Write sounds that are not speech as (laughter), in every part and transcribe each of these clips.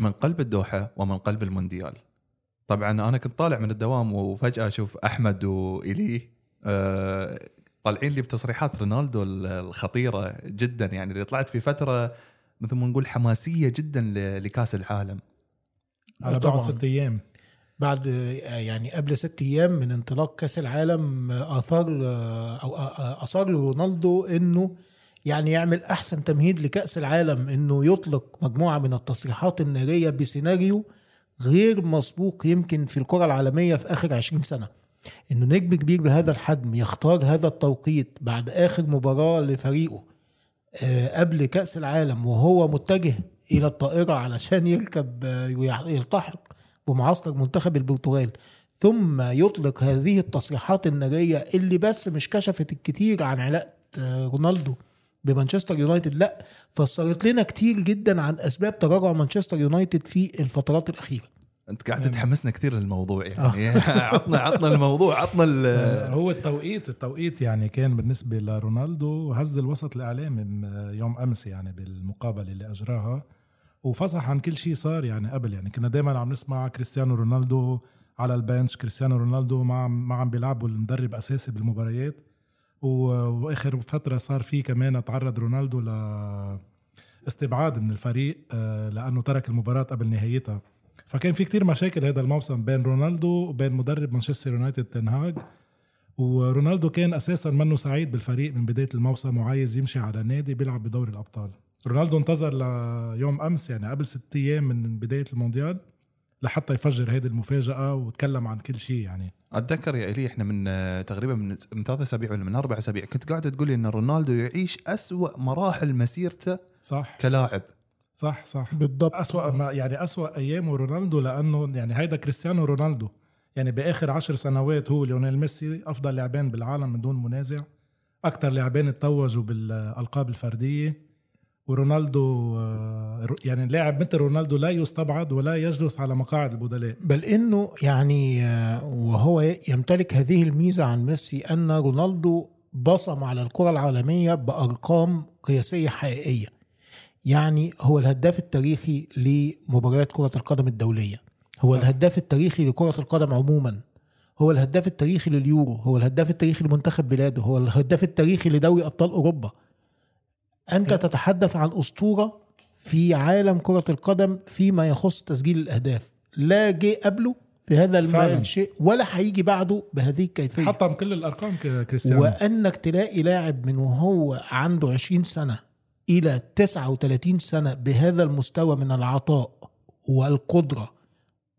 من قلب الدوحة ومن قلب المونديال. طبعا أنا كنت طالع من الدوام وفجأة أشوف أحمد وايلي آه، طالعين لي بتصريحات رونالدو الخطيرة جدا يعني اللي طلعت في فترة مثل ما نقول حماسية جدا ل- لكأس العالم. على. بعد ست أيام. بعد يعني قبل ست أيام من انطلاق كأس العالم آثار أو اصر رونالدو إنه يعني يعمل أحسن تمهيد لكأس العالم إنه يطلق مجموعة من التصريحات النارية بسيناريو غير مسبوق يمكن في الكرة العالمية في آخر 20 سنة. إنه نجم كبير بهذا الحجم يختار هذا التوقيت بعد آخر مباراة لفريقه آه، قبل كأس العالم وهو متجه إلى الطائرة علشان يركب آه، ويلتحق بمعسكر منتخب البرتغال. ثم يطلق هذه التصريحات النارية اللي بس مش كشفت الكثير عن علاقة آه، رونالدو بمانشستر يونايتد لا فسرت لنا كتير جدا عن أسباب تراجع مانشستر يونايتد في الفترات الأخيرة. أنت قاعد. تحمسنا كثير للموضوع يعني. (laughs) عطنا عطنا الموضوع عطنا ال- (laughs) آه، هو التوقيت التوقيت يعني كان بالنسبة لرونالدو هز الوسط الإعلامي م- يوم أمس يعني بالمقابلة اللي أجراها وفصح عن كل شيء صار يعني قبل. يعني كنا دائما عم نسمع كريستيانو رونالدو على البنش كريستيانو رونالدو ما عم ما عم بيلعبوا المدرب أساسي بالمباريات. وآخر فترة صار في كمان تعرض رونالدو ل استبعاد من الفريق آه، لأنه ترك المباراة قبل نهايتها. فكان في كتير مشاكل هذا الموسم بين رونالدو وبين مدرب مانشستر يونايتد تنهاج ورونالدو كان أساسا منه سعيد بالفريق من بداية الموسم وعايز يمشي على نادي بيلعب بدوري الأبطال. رونالدو انتظر ليوم أمس يعني قبل ست أيام من بداية المونديال. لحتى يفجر هذه المفاجأة وتكلم عن كل شيء يعني. أتذكر يا إلي إحنا من آه، تقريبا من من ثلاث أسابيع ولا من أربع أسابيع كنت قاعد تقول لي إن رونالدو يعيش أسوأ مراحل مسيرته صح. كلاعب. صح صح. بالضبط. أسوأ ما يعني أسوأ أيامه رونالدو لأنه يعني هيدا كريستيانو رونالدو. يعني بآخر عشر سنوات هو ليونيل ميسي أفضل لاعبين بالعالم من دون منازع. أكثر لاعبين تتوجوا بالألقاب الفردية. ورونالدو آه، يعني لاعب مثل رونالدو لا يستبعد ولا يجلس على مقاعد البدلاء. بل إنه يعني آه، وهو يمتلك هذه الميزة عن ميسي أن رونالدو بصم على الكرة العالمية بأرقام قياسية حقيقية. يعني هو الهداف التاريخي لمباريات كرة القدم الدولية. هو صح. الهداف التاريخي لكرة القدم عموما. هو الهداف التاريخي لليورو. هو الهداف التاريخي لمنتخب بلاده. هو الهداف التاريخي لدوري أبطال أوروبا. أنت حلو. تتحدث عن أسطورة في عالم كرة القدم فيما يخص تسجيل الأهداف لا جه قبله في هذا. الشيء ولا هيجي بعده بهذه الكيفية حطم كل الأرقام ك- كريستيانو وأنك تلاقي لاعب من وهو عنده 20 سنة إلى 39 سنة بهذا المستوى من العطاء والقدرة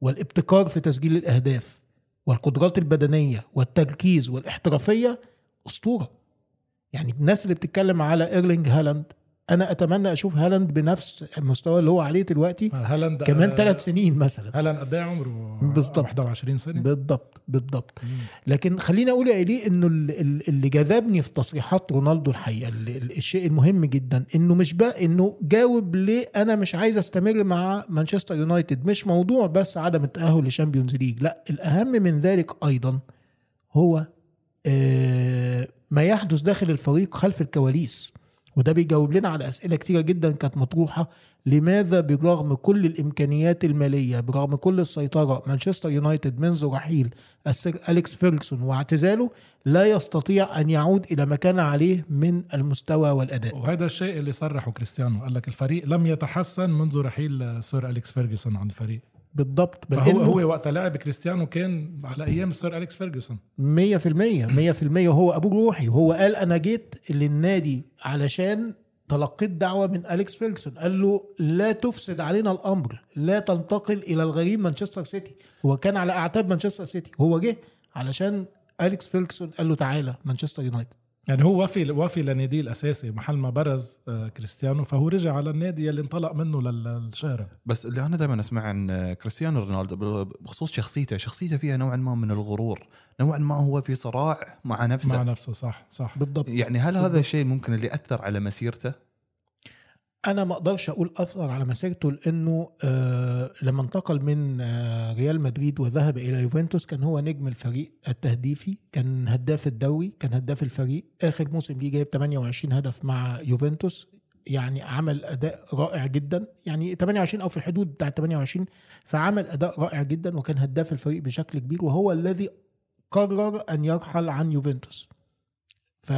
والابتكار في تسجيل الأهداف والقدرات البدنية والتركيز والإحترافية أسطورة يعني الناس اللي بتتكلم على إيرلينج هالاند أنا أتمنى أشوف هالاند بنفس المستوى اللي هو عليه دلوقتي هالاند كمان آه، ثلاث سنين مثلا هالاند قد إيه عمره؟ بالضبط. 21 سنة بالضبط بالضبط مم. لكن خليني أقول يا إلي إنه ال- ال- اللي جذبني في تصريحات رونالدو الحقيقة ال- ال- الشيء المهم جدا إنه مش بقى إنه جاوب ليه أنا مش عايز أستمر مع مانشستر يونايتد مش موضوع بس عدم التأهل ل Champions League لا الأهم من ذلك أيضا هو آه، ما يحدث داخل الفريق خلف الكواليس. وده بيجاوب لنا على أسئلة كتيرة جدا كانت مطروحة. لماذا برغم كل الإمكانيات المالية برغم كل السيطرة مانشستر يونايتد منذ رحيل السير أليكس فيرجسون واعتزاله لا يستطيع أن يعود إلى ما كان عليه من المستوى والأداء؟ وهذا الشيء اللي صرحه كريستيانو. قال لك الفريق لم يتحسن منذ رحيل سير أليكس فيرجسون عن الفريق. بالضبط فهو إنه هو وقت لعب كريستيانو كان على أيام سير أليكس فيرجسون. 100% 100% وهو ابو روحي. وهو قال أنا جيت للنادي علشان تلقيت دعوة من أليكس فيرجسون. قال له لا تفسد علينا الأمر لا تنتقل إلى الغريم مانشستر سيتي. هو كان على أعتاب مانشستر سيتي. هو جه علشان أليكس فيرجسون. قال له تعالى مانشستر يونايتد. يعني هو وفي وفي لناديه الأساسي محل ما برز آه، كريستيانو فهو رجع على النادي اللي انطلق منه لل- للشارع. بس اللي أنا دائما اسمع عن كريستيانو رونالدو بخصوص شخصيته شخصيته فيها نوعا ما من الغرور نوعا ما هو في صراع مع نفسه. مع نفسه صح صح. بالضبط. يعني هل هذا الشيء ممكن اللي اثر على مسيرته؟ أنا ما أقدرش أقول اثر على مسيرته لأنه آه لما انتقل من آه ريال مدريد وذهب إلى يوفنتوس كان هو نجم الفريق التهديفي كان هداف الدوري كان هداف الفريق. آخر موسم ليه جايب 28 هدف مع يوفنتوس يعني عمل أداء رائع جدا. يعني 28 أو في الحدود بتاع 28 فعمل أداء رائع جدا وكان هداف الفريق بشكل كبير وهو الذي قرر أن يرحل عن يوفنتوس. ف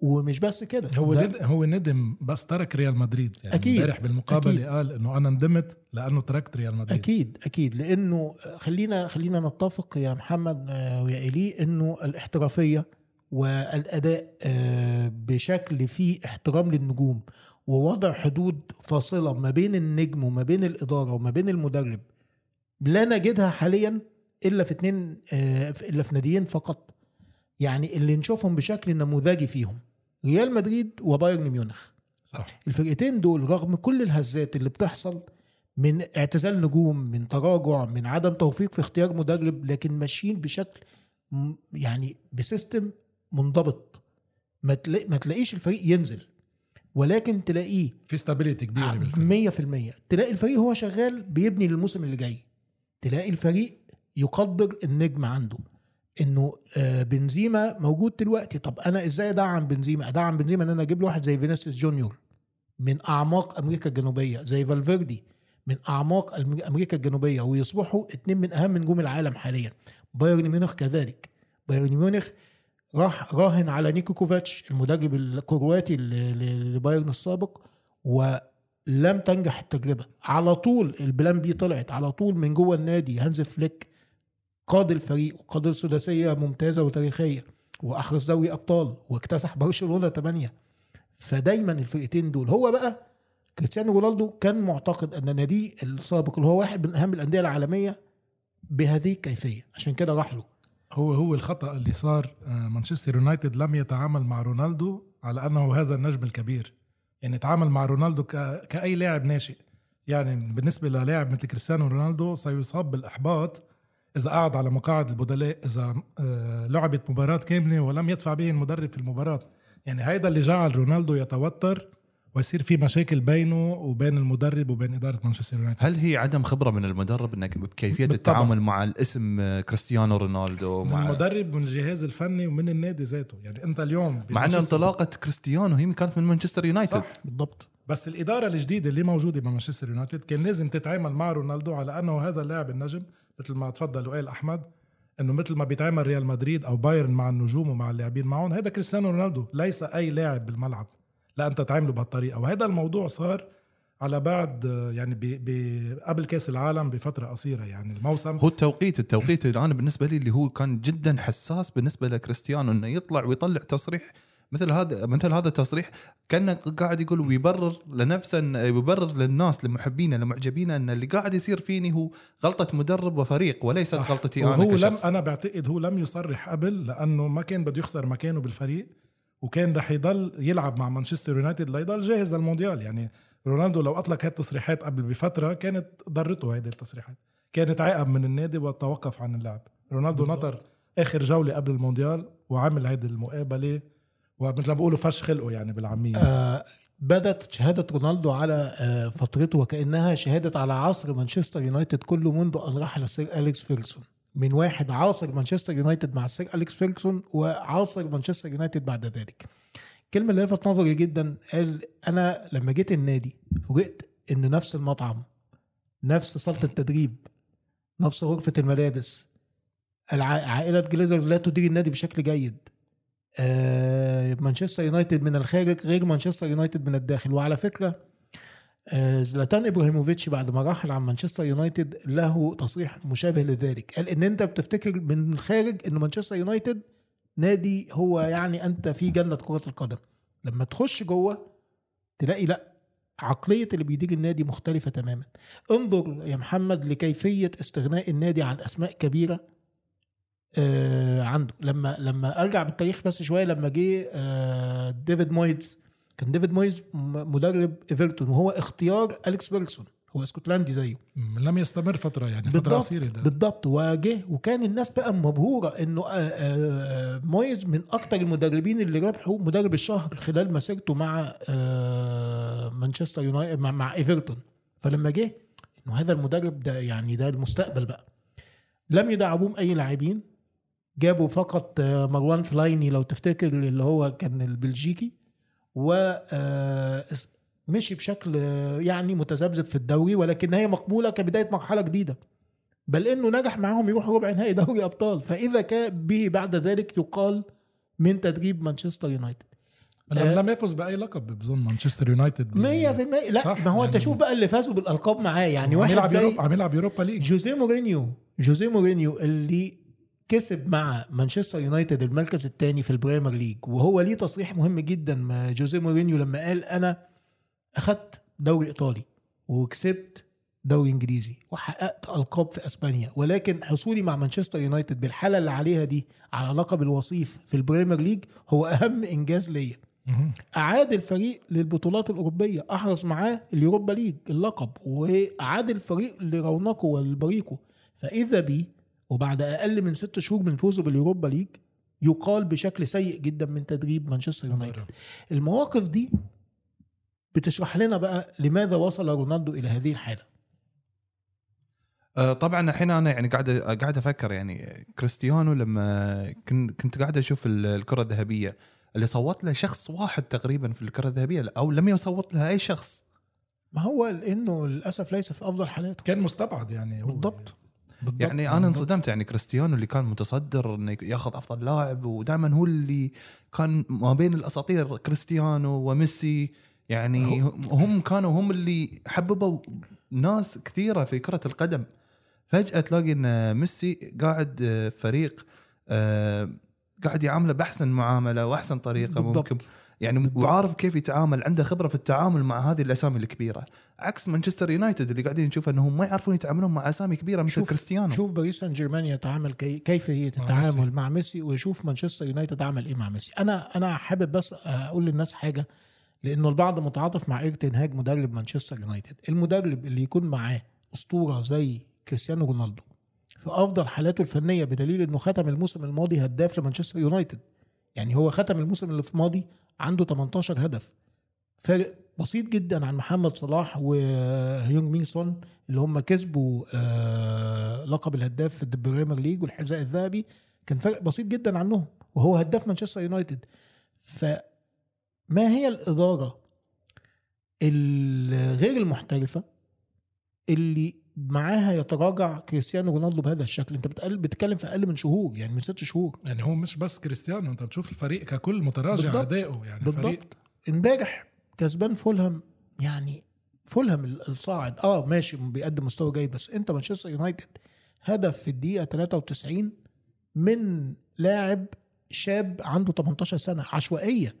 ومش بس كده هو ند... هو ندم بس ترك ريال مدريد يعني أكيد. امبارح بالمقابلة أكيد. قال إنه أنا ندمت لأنه تركت ريال مدريد أكيد أكيد لأنه خلينا خلينا نتفق يا محمد آه، ويا ايلي إنه الاحترافية والأداء آه، بشكل فيه احترام للنجوم ووضع حدود فاصلة ما بين النجم وما بين الإدارة وما بين المدرب لا نجدها حاليا إلا في اتنين آه، إلا في ناديين فقط يعني اللي نشوفهم بشكل نموذجي فيهم ريال مدريد وبايرن ميونخ. صح. الفرقتين دول رغم كل الهزات اللي بتحصل من اعتزال نجوم من تراجع من عدم توفيق في اختيار مدرب لكن ماشيين بشكل يعني ب system منضبط. ما, ما تلاقيش الفريق ينزل ولكن تلاقيه في stability كبيرة بالفريق. 100% تلاقي الفريق هو شغال بيبني للموسم اللي جاي. تلاقي الفريق يقدر النجم عنده. إنه آه، بنزيما موجود دلوقتي. طب أنا إزاي أدعم بنزيما؟ أدعم بنزيما إن أنا أجيب له واحد زي فينيسيوس جونيور من أعماق أمريكا الجنوبية زي فالفيردي من أعماق أمريكا الجنوبية ويصبحوا اتنين من أهم نجوم العالم حاليا. بايرن ميونخ كذلك. بايرن ميونخ راح راهن على نيكو كوفاتش المدرب الكرواتي لبايرن السابق ولم تنجح التجربة. على طول ال plan B طلعت. على طول من جوه النادي هانز فليك قاد الفريق وقاد السداسية ممتازة وتاريخية وأحرز دوري أبطال واكتسح برشلونة 8 فدايما الفرقتين دول هو بقى كريستيانو رونالدو كان معتقد أن ناديه السابق اللي هو واحد من أهم الأندية العالمية بهذه الكيفية. عشان كده راح له. هو هو الخطأ اللي صار آه، مانشستر يونايتد لم يتعامل مع رونالدو على أنه هذا النجم الكبير. يعني تعامل مع رونالدو. كأي لاعب ناشئ. يعني بالنسبة للاعب مثل كريستيانو رونالدو سيصاب بالإحباط إذا قعد على مقاعد البدلاء إذا آه، لعبت مباراة كاملة ولم يدفع به المدرب في المباراة. يعني هيدا اللي جعل رونالدو يتوتر ويصير في مشاكل بينه وبين المدرب وبين إدارة مانشستر يونايتد. هل هي عدم خبرة من المدرب إنك بكيفية بالطبع. التعامل مع الاسم آه، كريستيانو رونالدو من مع المدرب ومن الجهاز الفني ومن النادي ذاته. يعني أنت اليوم مع إن انطلاقة كريستيانو هي كانت من مانشستر يونايتد. صح. بالضبط. بس الإدارة الجديدة اللي موجودة بمانشستر يونايتد كان لازم تتعامل مع رونالدو على أنه هذا اللاعب النجم. مثل ما تفضل وقال أحمد إنه مثل ما بيتعامل ريال مدريد أو بايرن مع النجوم ومع اللاعبين معهم هذا كريستيانو رونالدو ليس أي لاعب بالملعب لا أنت تعامله بهالطريقة. وهذا الموضوع صار على بعد يعني ب ب قبل كأس العالم بفترة قصيرة يعني الموسم. هو التوقيت التوقيت أنا بالنسبة لي اللي هو كان جدا حساس بالنسبة لكريستيانو إنه يطلع ويطلع تصريح مثل هذا مثل هذا التصريح كأنه قاعد يقول ويبرر لنفسه ويبرر للناس لمحبينه لمعجبينه أن اللي قاعد يصير فيني هو غلطة مدرب وفريق وليست صح. غلطتي أنا وهو لم. أنا بعتقد هو لم يصرح قبل لأنه ما كان بده يخسر مكانه بالفريق وكان رح يضل يلعب مع مانشستر يونايتد ليضل جاهز للمونديال يعني رونالدو لو أطلق هاي التصريحات قبل بفترة كانت ضرته هيدي التصريحات كانت عقب من النادي وتوقف عن اللعب رونالدو بالضبط. نطر آخر جولة قبل المونديال وعمل هيدي المقابلة ومثل ما بيقولوا فش خلقه يعني بالعامية. آه بدت شهادة رونالدو على آه فترته وكأنها شهادة على عصر مانشستر يونايتد كله منذ أن رحل السير أليكس فيرجسون. من واحد عاصر مانشستر يونايتد مع السير أليكس فيرجسون وعاصر مانشستر يونايتد بعد ذلك. الكلمة اللي لفت نظري جدا قال أنا لما جيت النادي فوجئت إن نفس المطعم نفس صالة التدريب نفس غرفة الملابس عائلة جليزر لا تدير النادي بشكل جيد. مانشستر يونايتد من الخارج غير مانشستر يونايتد من الداخل. وعلى فكرة آه، زلاتان إبراهيموفيتش بعد ما رحل عن مانشستر يونايتد له تصريح مشابه لذلك. قال إن أنت بتفتكر من الخارج إن مانشستر يونايتد نادي هو يعني أنت في جنة كرة القدم. لما تخش جوه تلاقي لأ عقلية اللي بيدير النادي مختلفة تماما. انظر يا محمد لكيفية استغناء النادي عن أسماء كبيرة. آه عنده. لما لما أرجع بالتاريخ بس شوية لما جه آه ديفيد مويز. كان ديفيد مويز مدرب إيفرتون وهو اختيار أليكس فيرجسون. هو اسكتلندي زيه. لم يستمر فترة يعني فترة بالضبط قصيرة ده. بالضبط. وجه وكان الناس بقى مبهورة إنه آه، آه، مويز من أكتر المدربين اللي ربحوا مدرب الشهر خلال مسيرته مع آه، مانشستر يونايتد مع, مع إيفرتون. فلما جه إنه هذا المدرب ده يعني ده المستقبل بقى. لم يدعموهم أي لاعبين. جابوا فقط آه، مروان فلايني لو تفتكر اللي هو كان البلجيكي و آه، مشي بشكل آه، يعني متذبذب في الدوري ولكن هي مقبولة كبداية مرحلة جديدة. بل إنه نجح معاهم يروح ربع نهائي دوري أبطال. فإذا كان به بعد ذلك يقال من تدريب مانشستر يونايتد. لم. لم يفز بأي لقب بظن مانشستر يونايتد. ب- 100% لا صح، ما هو أنت يعني- شوف بقى اللي فازوا بالألقاب معاه. يعني واحد زي عم يلعب Europa League. جوزيه مورينيو. جوزيه مورينيو اللي كسب مع مانشستر يونايتد المركز الثاني في ال Premier League وهو ليه تصريح مهم جدا مع جوزيه مورينيو لما قال أنا اخذت دوري إيطالي وكسبت دوري إنجليزي وحققت ألقاب في إسبانيا ولكن حصولي مع مانشستر يونايتد بالحالة اللي عليها دي على لقب الوصيف في ال Premier League هو أهم إنجاز ليا. أعاد الفريق للبطولات الأوروبية احرز معاه ال Europa League اللقب وأعاد الفريق لرونقه ولبريقه فإذا بي وبعد أقل من ست شهور من فوزه بال Europa League يقال بشكل سيء جدا من تدريب مانشستر يونايتد. المواقف دي بتشرح لنا بقى لماذا وصل رونالدو إلى هذه الحالة. آه، طبعا الحين أنا يعني قاعد قاعد أفكر يعني كريستيانو لما كنت كنت قاعد أشوف ال- الكرة الذهبية اللي صوت له شخص واحد تقريبا في الكرة الذهبية أو لم يصوت لها أي شخص. ما هو لأنه للأسف ليس في أفضل حالاته. كان مستبعد يعني هو. بالضبط. بالضبط. يعني أنا انصدمت يعني كريستيانو اللي كان متصدر إنه ياخذ أفضل لاعب ودائما هو اللي كان ما بين الأساطير كريستيانو وميسي يعني هم كانوا هم اللي حببوا ناس كثيرة في كرة القدم فجأة تلاقي إن ميسي قاعد آه، فريق آه، قاعد يعامله بأحسن معاملة وأحسن طريقة بالضبط. ممكن يعني. وعارف كيف يتعامل عنده خبرة في التعامل مع هذه الأسامي الكبيرة عكس مانشستر يونايتد اللي قاعدين نشوف إنهم ما يعرفون يتعاملون مع أسامي كبيرة مثل شوف- كريستيانو شوف باريس سان جيرمان يتعامل كي كيفيه التعامل. مع ميسي ويشوف مانشستر يونايتد عمل إيه مع بصي أنا أنا حابب بس أقول للناس حاجة لأنه البعض متعاطف مع إيريك تن هاج مدرب مانشستر يونايتد المدرب اللي يكون معاه أسطورة زي كريستيانو رونالدو في أفضل حالاته الفنية بدليل إنه ختم الموسم الماضي هداف لمانشستر يونايتد يعني هو ختم الموسم اللي في الماضي عنده 18 هدف. فارق بسيط جدا عن محمد صلاح وهيونج مين سون اللي هم كسبوا آه، لقب الهداف في ال Premier League والحذاء الذهبي. كان فرق بسيط جدا عنهم وهو هداف مانشستر يونايتد. فما هي الإدارة الغير المحترفة اللي معاها يتراجع كريستيانو رونالدو بهذا الشكل. انت بتقل بتتكلم في أقل من شهور يعني من ست شهور. يعني هو مش بس كريستيانو انت بتشوف الفريق ككل متراجع. اداؤه يعني فريق بالضبط امبارح كسبان فولهام يعني فولهام ال- الصاعد. آه ماشي بيقدم مستوى جيد بس انت مانشستر يونايتد هدف في الدقيقة 93 من لاعب شاب عنده 18 سنة عشوائية.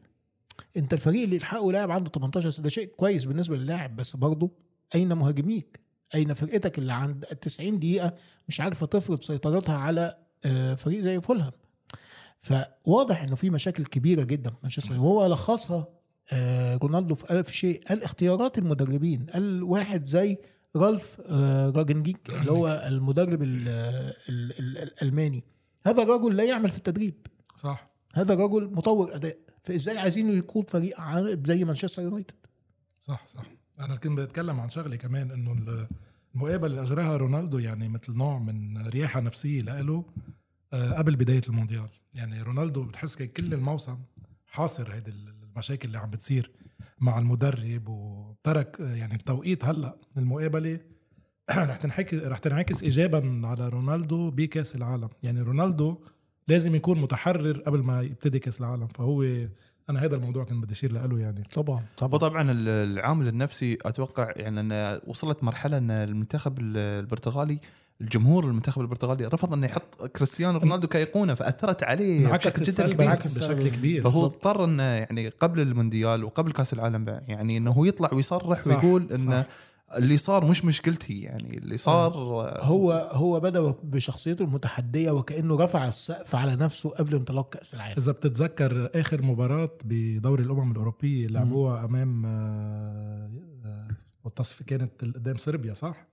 انت الفريق اللي يلحقه لاعب عنده 18 سنة ده شيء كويس بالنسبة للاعب بس برضه أين مهاجميك؟ أين فرقتك اللي عند 90 دقيقة مش عارفة تفرض سيطرتها على آه، فريق زي فولهام. فواضح إنه في مشاكل كبيرة جدا في مانشستر وهو لخصها آه، رونالدو في ألف شيء قال اختيارات المدربين قال واحد زي رالف آه، راجنجيك اللي هو المدرب ال- ال- ال- الألماني. هذا الرجل لا يعمل في التدريب. صح. هذا الرجل مطور أداء. فإزاي عايزينه يقود فريق زي مانشستر يونايتد؟ صح صح. أنا كنت بتكلم عن شغله كمان إنه ال- المقابله اللي اجراها رونالدو يعني مثل نوع من رياحة نفسية لإله آه، قبل بداية المونديال. يعني رونالدو بتحس كل الموسم حاصر هيدي المشاكل اللي عم بتصير مع المدرب وترك يعني التوقيت هلأ المقابله (clears throat) رح تنحكي رح تنعكس ايجابا على رونالدو بكأس العالم. يعني رونالدو لازم يكون متحرر قبل ما يبتدي كأس العالم فهو أنا هذا الموضوع كنت بدي أشير له يعني طبعا طبعا وطبعا ال- العامل النفسي أتوقع يعني أن وصلت مرحلة أن المنتخب ال- البرتغالي الجمهور المنتخب البرتغالي رفض انه يحط كريستيانو رونالدو كأيقونة فأثرت عليه بشكل جدا كبير انعكس بشكل. كبير فهو بالضبط. اضطر انه يعني قبل المونديال وقبل كأس العالم يعني أنه هو يطلع ويصرح صح، ويقول انه صح. اللي صار مش مشكلتي يعني اللي صار هو هو بدأ بشخصيته المتحدية وكأنه رفع السقف على نفسه قبل انطلاق كأس العالم إذا بتتذكر آخر مباراة بدوري الأمم الأوروبية لعبوها أمام آه، آه، والتصفية كانت قدام صربيا صح؟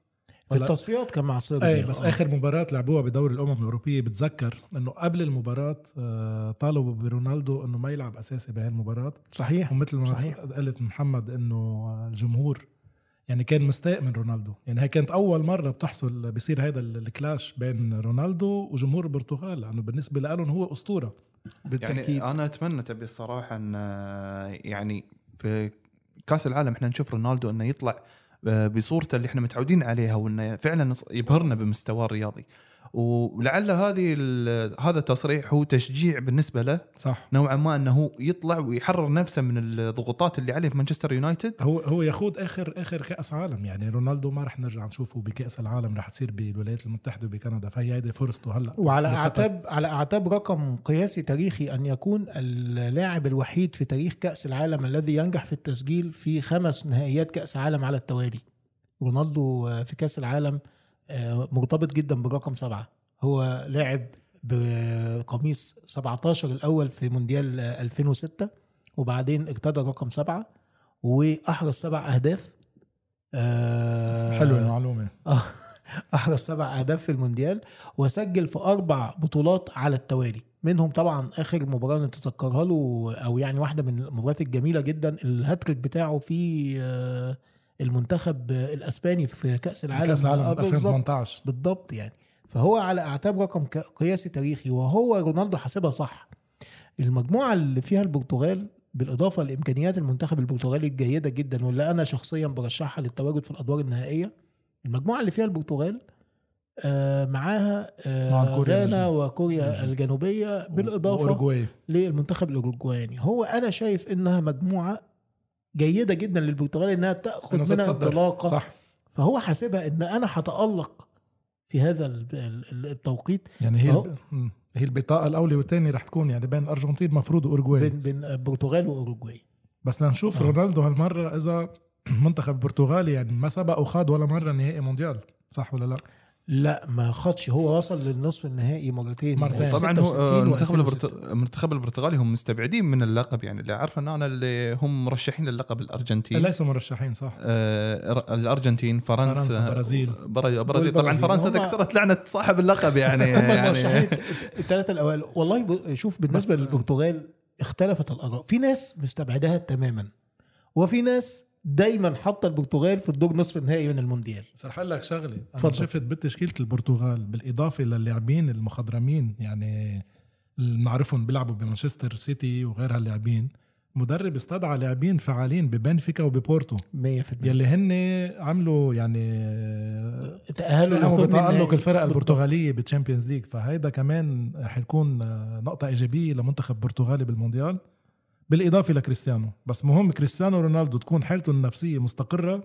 في التصفيات كان مع صربيا إيه بس آه. آخر مباراة لعبوها بدوري الأمم الأوروبية بتذكر إنه قبل المباراة آه، طالبوا برونالدو إنه ما يلعب أساسي بهي المباراه صحيح ومثل ما صحيح. قالت محمد إنه الجمهور يعني كان مستاء من رونالدو. يعني هي كانت أول مرة بتحصل بيصير هذا الكلاش بين رونالدو وجمهور البرتغال لأنه بالنسبة لهم هو أسطورة. بالتأكيد. يعني أنا أتمنى تبي الصراحة إن يعني في كأس العالم إحنا نشوف رونالدو إنه يطلع آه، بصورته اللي إحنا متعودين عليها وإنه فعلا يبهرنا بمستواه الرياضي. ولعل هذه ال- هذا التصريح هو تشجيع بالنسبة له. صح. نوعا ما إنه يطلع ويحرر نفسه من الضغوطات اللي عليه في مانشستر يونايتد. هو هو يخوض آخر آخر كأس عالم. يعني رونالدو ما رح نرجع نشوفه بكأس العالم رح تصير بالولايات المتحدة وبكندا. فهي هيدي فرصته هلأ وعلى. أعتاب على أعتاب رقم قياسي تاريخي أن يكون اللاعب الوحيد في تاريخ كأس العالم الذي ينجح في التسجيل في خمس نهائيات كأس عالم على التوالي. رونالدو في كأس العالم مرتبط جدا برقم سبعة. هو لاعب بقميص 17 الأول في مونديال آه، 2006 وبعدين ارتدى رقم سبعة وأحرز سبع أهداف. آه، حلوة المعلومة. (laughs) آه، أحرز سبع أهداف في المونديال وسجل في أربع بطولات على التوالي. منهم طبعا آخر مباراة نتذكرها له أو يعني واحدة من المباريات الجميلة جدا الهاتريك بتاعه في آه، المنتخب الأسباني في كأس العالم كأس العالم آه، بالظبط. 2018 بالضبط يعني. فهو على أعتاب رقم قياسي تاريخي وهو رونالدو حاسبها صح. المجموعة اللي فيها البرتغال بالإضافة لإمكانيات المنتخب البرتغالي الجيدة جدا واللي أنا شخصيا برشحها للتواجد في الأدوار النهائية المجموعة اللي فيها البرتغال آه معاها مع آه كوريا غانا الجنوب- وكوريا الجنوب. الجنوبية بالإضافة للمنتخب الاوروجواني هو أنا شايف إنها مجموعة جيدة جدا للبرتغال إنها منها تتصدر. انطلاقه صح فهو حاسبها إن أنا هتألق في هذا ال- ال- التوقيت يعني هي أهو. هي البطاقة الأولى والثانيه رح تكون يعني بين الارجنتين المفروض واورجواي بين بين البرتغال واوروجواي بس لنشوف آه. رونالدو هالمرة إذا (clears throat) منتخب البرتغالي يعني ما سبق وخاض ولا مرة نهائي مونديال صح ولا لا؟ لا ما خدش. هو وصل للنصف النهائي مرتين. مرتين. طبعا هو 66 المنتخب و2006. البرت- المنتخب البرتغالي هم مستبعدين من اللقب يعني اللي عارفه إن أنا اللي هم مرشحين للقب الأرجنتين. ليسوا مرشحين صح. آه الأرجنتين فرنسا فرنسا، برازيل. بر- برازيل. طبعا. فرنسا هم- كسرت لعنة صاحب اللقب يعني يعني. الثلاثه الاوائل والله شوف بالنسبة للبرتغال اختلفت الآراء. في ناس مستبعداها تماما وفي ناس دايما حاطه البرتغال في الدور نصف النهائي من المونديال. بس رح أقول لك شغلة أنا تفضل. شفت بتشكيله البرتغال بالإضافة للاعبين المخضرمين يعني اللي بنعرفهم بيلعبوا بمانشستر سيتي وغير هاللاعبين مدرب استدعى لاعبين فعالين ببنفيكا وببورتو. 100% يلي هن عملوا يعني لثمن بتألق. الفرق البرتغالية بال Champions League. فهيدا كمان رح تكون نقطة إيجابية لمنتخب برتغالي بالمونديال. بالإضافة لكريستيانو. بس مهم كريستيانو رونالدو تكون حالته النفسية مستقرة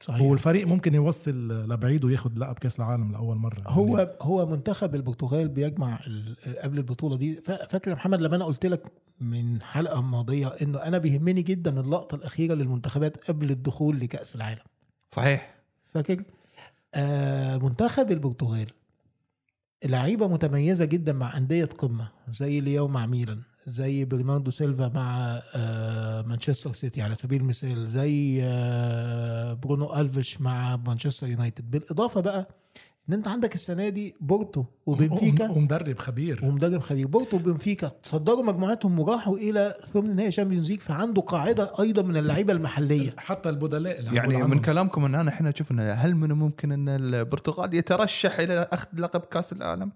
صحيح. والفريق ممكن يوصل لبعيد وياخذ لقب كأس العالم لأول مرة. يعني هو هو منتخب البرتغال بيجمع ال- قبل البطولة دي. فا- فاكر يا محمد لما أنا قلت لك من حلقة ماضية إنه أنا بيهمني جدا اللقطة الأخيرة للمنتخبات قبل الدخول لكأس العالم. صحيح. فاكر؟ آه منتخب البرتغال لعيبة متميزة جدا مع أندية قمة زي لياو مع ميلان زي برناردو سيلفا مع آه مانشستر سيتي على سبيل المثال زي آه برونو ألفيش مع مانشستر يونايتد. بالإضافة بقى إن أنت عندك السنة دي بورتو وبنفيكا. ومدرب خبير. ومدرب خبير. بورتو وبنفيكا تصدروا مجموعتهم وراحوا إلى ثمن نهائي Champions League فعنده قاعدة أيضا من اللعيبة المحلية. حتى البدلاء اللي يعني من. كلامكم إن أنا إحنا شفنا هل من الممكن إن البرتغال يترشح إلى أخذ لقب كأس العالم؟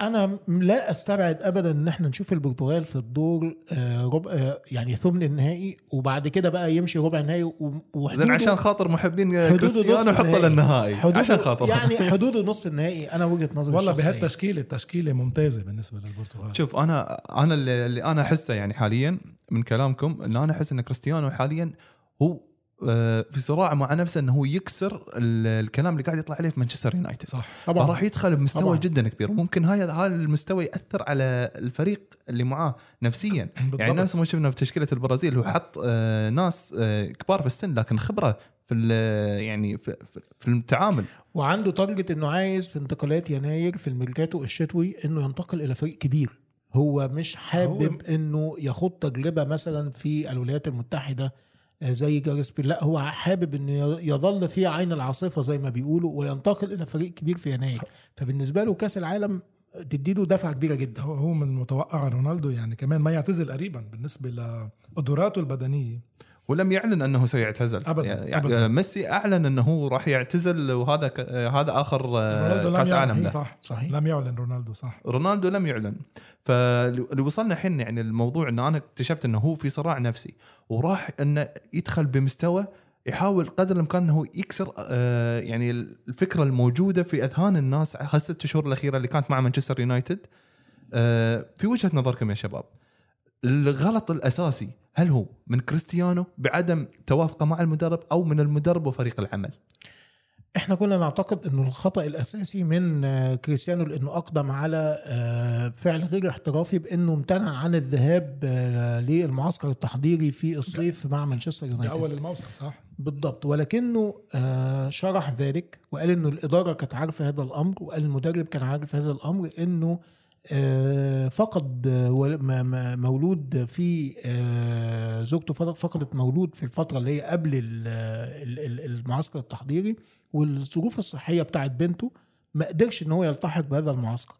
أنا لا أستبعد ابدا إن إحنا نشوف البرتغال في الدور آه، ربع آه، يعني ثمن النهائي وبعد كده بقى يمشي ربع النهائي و- وحدوده زين عشان خاطر محبين كريستيانو حطه. للنهائي عشان خاطر يعني (laughs) حدوده نصف النهائي أنا وجهة نظري والله. بهالتشكيلة التشكيلة ممتازة بالنسبة للبرتغال شوف أنا أنا اللي اللي أنا أحسه يعني حاليا من كلامكم إن أنا أحس إن كريستيانو حاليا هو في صراع مع نفسه إنه هو يكسر ال- الكلام اللي قاعد يطلع عليه في مانشستر يونايتد. صح طبعا. فراح يدخل بمستوى طبعاً. جدا كبير. وممكن هاي هذا المستوى يأثر على الفريق اللي معاه نفسيا. (laughs) بالضبط. يعني نفس ما شفنا في تشكيلة البرازيل هو حط آه، ناس آه، كبار في السن لكن خبرة في يعني في, في- التعامل. وعنده target إنه عايز في انتقالات يناير في الميركاتو الشتوي إنه ينتقل إلى فريق كبير. هو مش حابب هو- إنه يخوض تجربة مثلا في الولايات المتحدة آه، زي جاريس بيل لا هو حابب إنه يظل في عين العاصفة زي ما بيقولوا وينتقل إلى فريق كبير في يناير. فبالنسبة له كأس العالم تديله دفعة كبيرة جدا. هو هو من المتوقع رونالدو يعني كمان ما يعتزل قريبا بالنسبة لقدراته البدنية. ولم يعلن أنه سيعتزل. أبداً، يعني أبداً. ميسي أعلن أنه هو راح يعتزل وهذا ك... هذا آخر آه، كأس عالم له. صح صحيح. لم يعلن رونالدو صح. رونالدو لم يعلن. فاللي وصلنا الحين يعني الموضوع انه أنا اكتشفت إنه هو في صراع نفسي وراح انه يدخل بمستوى يحاول قدر الإمكان إنه يكسر آه يعني الفكرة الموجودة في أذهان الناس هالست شهور الأخيرة اللي كانت مع مانشستر يونايتد. آه في وجهة نظركم يا شباب الغلط الأساسي هل هو من كريستيانو بعدم توافقه مع المدرب أو من المدرب وفريق العمل؟ إحنا كنا نعتقد إنه الخطأ الأساسي من آه، كريستيانو لأنه أقدم على آه، فعل غير احترافي بأنه امتنع عن الذهاب آه، للمعسكر التحضيري في الصيف مع مانشستر يونايتد. أول الموسم صح؟ بالضبط. ولكنه شرح ذلك وقال إنه الإدارة كانت عارفة هذا الأمر وقال المدرب كان عارف هذا الأمر إنه فقد آه، م- م- مولود في آه، زوجته فقد- فقدت مولود في الفترة اللي هي قبل ال- ال- ال- المعسكر التحضيري والظروف الصحية بتاعت بنته ما قدرش إن هو يلتحق بهذا المعسكر.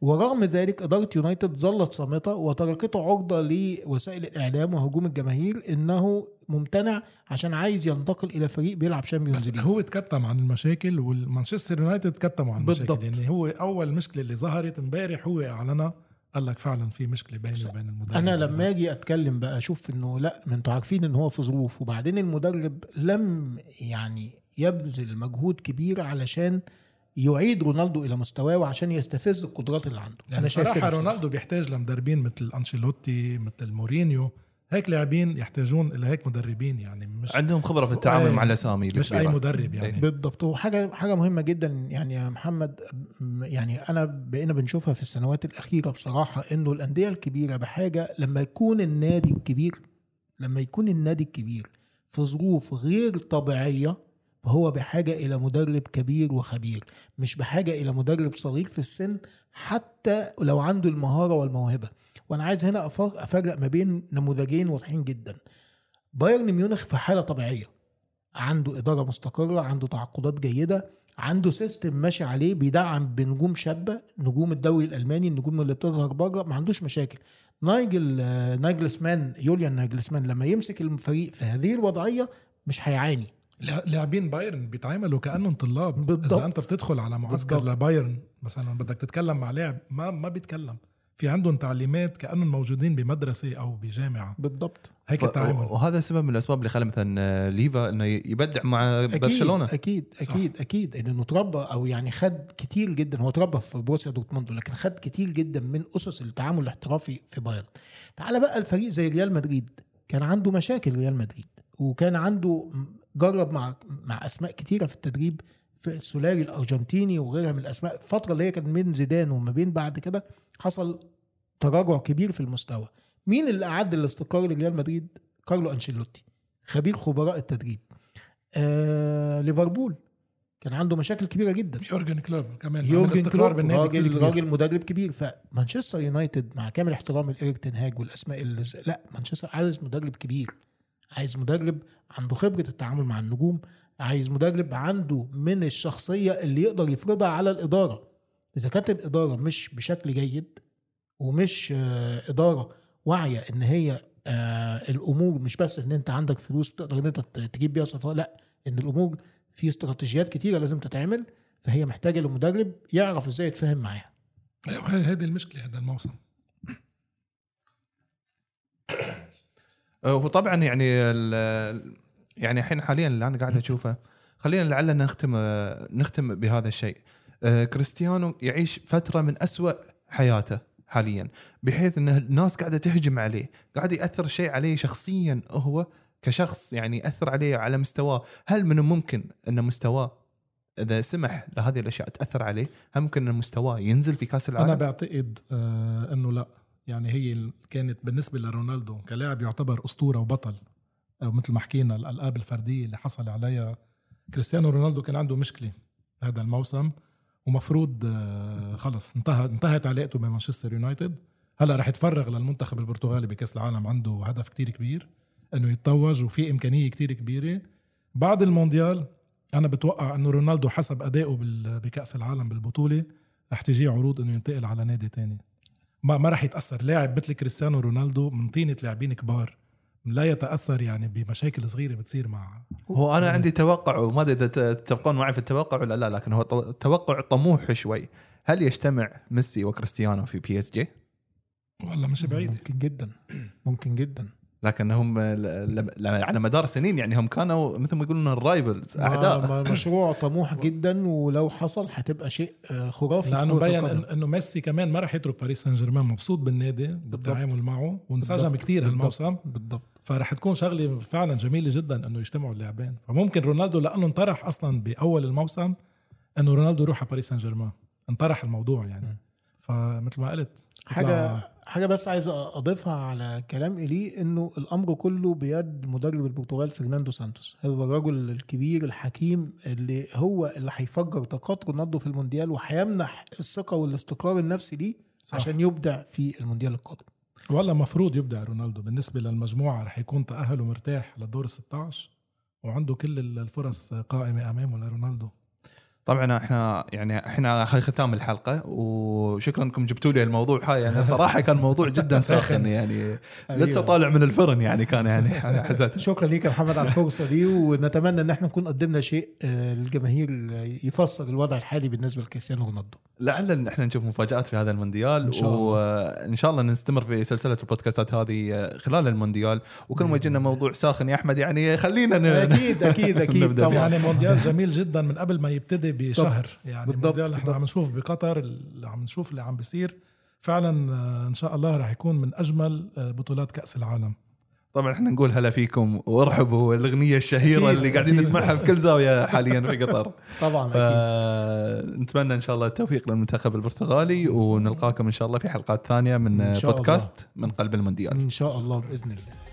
ورغم ذلك إدارة يونايتد ظلت صامتة وتركته عرضة لوسائل الإعلام وهجوم الجماهير إنه ممتنع عشان عايز ينتقل إلى فريق بيلعب Champions League هو تكتم عن المشاكل والمانشستر يونايتد تكتموا عن المشاكل. بالضبط. يعني هو أول مشكلة اللي ظهرت امبارح هو اعلنها قال لك فعلا في مشكلة بيني وبين المدرب أنا لما أجي أتكلم بقى أشوف إنه لأ ما أنتوا عارفين إن هو في ظروف وبعدين المدرب لم يعني يبذل مجهود كبير علشان يعيد رونالدو إلى مستواه وعشان يستفز القدرات اللي عنده. يعني شايف صراحة كده رونالدو بيحتاج لمدربين مثل أنشيلوتي مثل مورينيو. هيك لاعبين يحتاجون إلى هيك مدربين يعني مش عندهم خبرة في التعامل أي. مع الأسامي مش أي. مدرب يعني. بالضبط. وحاجة حاجة مهمة جدا يعني يا محمد يعني أنا بقينا بنشوفها في السنوات الأخيرة بصراحة إنه الأندية الكبيرة بحاجة لما يكون النادي الكبير لما يكون النادي الكبير في ظروف غير طبيعية فهو بحاجة إلى مدرب كبير وخبير مش بحاجة إلى مدرب صغير في السن حتى لو عنده المهارة والموهبة. وأنا عايز هنا أفر- أفرق ما بين نموذجين واضحين جدا. بايرن ميونخ في حالة طبيعية. عنده إدارة مستقرة عنده تعاقدات جيدة عنده system ماشي عليه بيدعم بنجوم شابة نجوم الدوري الألماني النجوم اللي بتظهر بره ما عندوش مشاكل. نايجل نايجلسمان يوليان نايجلسمان لما يمسك الفريق في هذه الوضعية مش هيعاني. لاعبين بايرن بيتعاملوا كأنهم طلاب. بالضبط. اذا أنت بتدخل على معسكر بالضبط. لبايرن مثلا بدك تتكلم مع لاعب ما ما بيتكلم. في عندهم تعليمات كأنهم موجودين بمدرسة أو بجامعة. بالضبط. هيك التعامل. وهذا سبب من الأسباب اللي خلى مثلا آه، ليفا إنه يبدع مع برشلونة. أكيد أكيد أكيد. إنه تربى أو يعني خد كتير جدا. هو تربى في بروسيا دورتموند لكن خد كتير جدا من أسس التعامل الاحترافي في بايرن. تعال بقى الفريق زي ريال مدريد. كان عنده مشاكل ريال مدريد وكان عنده جرب مع مع أسماء كتيرة في التدريب في السولاري الأرجنتيني وغيرها من الأسماء. الفترة اللي هي كانت بين زيدان وما بين بعد كده حصل تراجع كبير في المستوى. مين اللي أعد الاستقرار لريال مدريد؟ كارلو أنشيلوتي خبير خبراء التدريب. آه ليفربول كان عنده مشاكل كبيرة جدا. يورجن كلوب كمان يورجن استقرار كلوب بالنادي راجل. راجل مدرب كبير. فمانشستر يونايتد مع كامل احترامي لإيريك تنهاج والأسماء اللي لا مانشستر عايز مدرب كبير. عايز مدرب عنده خبرة التعامل مع النجوم عايز مدرب عنده من الشخصية اللي يقدر يفرضها على الإدارة. إذا كانت الإدارة مش بشكل جيد ومش آه، إدارة واعية إن هي آه، الأمور مش بس إن أنت عندك فلوس تقدر إن أنت تجيب بيها صفقات لأ إن الأمور في استراتيجيات كتيرة لازم تتعمل فهي محتاجة لمدرب يعرف إزاي يتفاهم معاها. أيوة، هي- هذه المشكلة هذا الموسم. وطبعا يعني يعني الحين حاليا اللي أنا قاعد أشوفه خلينا لعلنا نختم آه، نختم بهذا الشيء. آه، كريستيانو يعيش فترة من أسوأ حياته حاليا بحيث إن الناس قاعدة تهجم عليه قاعد يأثر شيء عليه شخصيا هو كشخص يعني يأثر عليه على مستواه. هل من الممكن إن مستواه إذا سمح لهذه الأشياء تأثر عليه؟ هل ممكن إن مستواه ينزل في كأس العالم؟ أنا بعتقد آه إنه لا. يعني هي كانت بالنسبة لرونالدو كلاعب يعتبر أسطورة وبطل. أو مثل ما حكينا الألقاب الفردية اللي حصل عليها. كريستيانو رونالدو كان عنده مشكلة هذا الموسم ومفروض آه خلص انتهى انتهت علاقته بمانشستر يونايتد. هلأ رح يتفرغ للمنتخب البرتغالي بكأس العالم عنده هدف كتير كبير إنه يتوج وفي إمكانية كتير كبيرة. بعد المونديال أنا بتوقع إنه رونالدو حسب أدائه بكأس العالم بالبطولة رح تجي عروض إنه ينتقل على نادي تاني. ما ما رح يتأثر. لاعب مثل كريستيانو رونالدو من طينة لاعبين كبار لا يتأثر يعني بمشاكل صغيرة بتصير مع هو أنا عندي توقع وما أدري إذا تتفقون معي في التوقع ولا لا لكن هو تو- توقع طموح شوي. هل يجتمع ميسي وكريستيانو في بي اس جي؟ والله مش بعيده ممكن جدا. ممكن جدا. لكن هم ل- ل- ل- على مدار سنين يعني هم كانوا مثل ما يقولون ال rivals أعداء. مشروع طموح جدا ولو حصل هتبقى شيء آه، خرافي في لأنه. إن- إنه ميسي كمان ما راح يترك باريس سان جيرمان مبسوط بالنادي بالتعامل معه وانسجم بالضبط. هالموسم. بالضبط. فرح تكون شغلة فعلا جميلة جدا إنه يجتمعوا اللاعبين. فممكن رونالدو لأنه انطرح أصلا بأول الموسم إنه رونالدو يروح على باريس سان جيرمان. انطرح الموضوع يعني. فمثل ما قلت حاجة حاجة بس عايز أضيفها على كلام ايلي إنه الأمر كله بيد مدرب البرتغال فرناندو سانتوس. هذا الرجل الكبير الحكيم اللي هو اللي هيفجر طاقات رونالدو في المونديال وهيمنح الثقة والاستقرار النفسي ليه صح. عشان يبدع في المونديال القادم. والله مفروض يبدع رونالدو. بالنسبة للمجموعة رح يكون تأهله مرتاح للدور 16 وعنده كل الفرص قائمة أمامه لرونالدو. طبعا إحنا يعني إحنا ختام الحلقة وشكرا إنكم جبتوا لي الموضوع هاي. يعني صراحة كان موضوع جدا (laughs) ساخن يعني. لسه طالع من الفرن يعني كان يعني حزت. (laughs) شكرا ليك يا محمد على الفرصه دي ونتمنى إن إحنا نكون قدمنا شيء آه، للجماهير يفسر الوضع الحالي بالنسبة لكريستيانو رونالدو. لعل إن إحنا نشوف مفاجآت في هذا المونديال إن شاء الله. وإن شاء الله نستمر في سلسلة البودكاستات هذه خلال المونديال. وكل ما يجينا موضوع ساخن يا أحمد يعني خلينا ن- أكيد أكيد (laughs) أكيد طبعا. يعني مونديال جميل جدا من قبل ما يبتدي بشهر. يعني بالضبط، مونديال إحنا. عم نشوف بقطر اللي عم نشوف اللي عم بيصير فعلا آه، إن شاء الله راح يكون من أجمل آه، بطولات كأس العالم. طبعا إحنا نقول هلا فيكم وارحبوا الاغنيه الشهيرة أكيد، اللي قاعدين. نسمعها في كل زاوية حاليا في قطر. (laughs) طبعا أكيد. فنتمنى إن شاء الله التوفيق للمنتخب البرتغالي ونلقاكم إن شاء الله في حلقات ثانية من الله. بودكاست من قلب المونديال. إن شاء الله بإذن الله.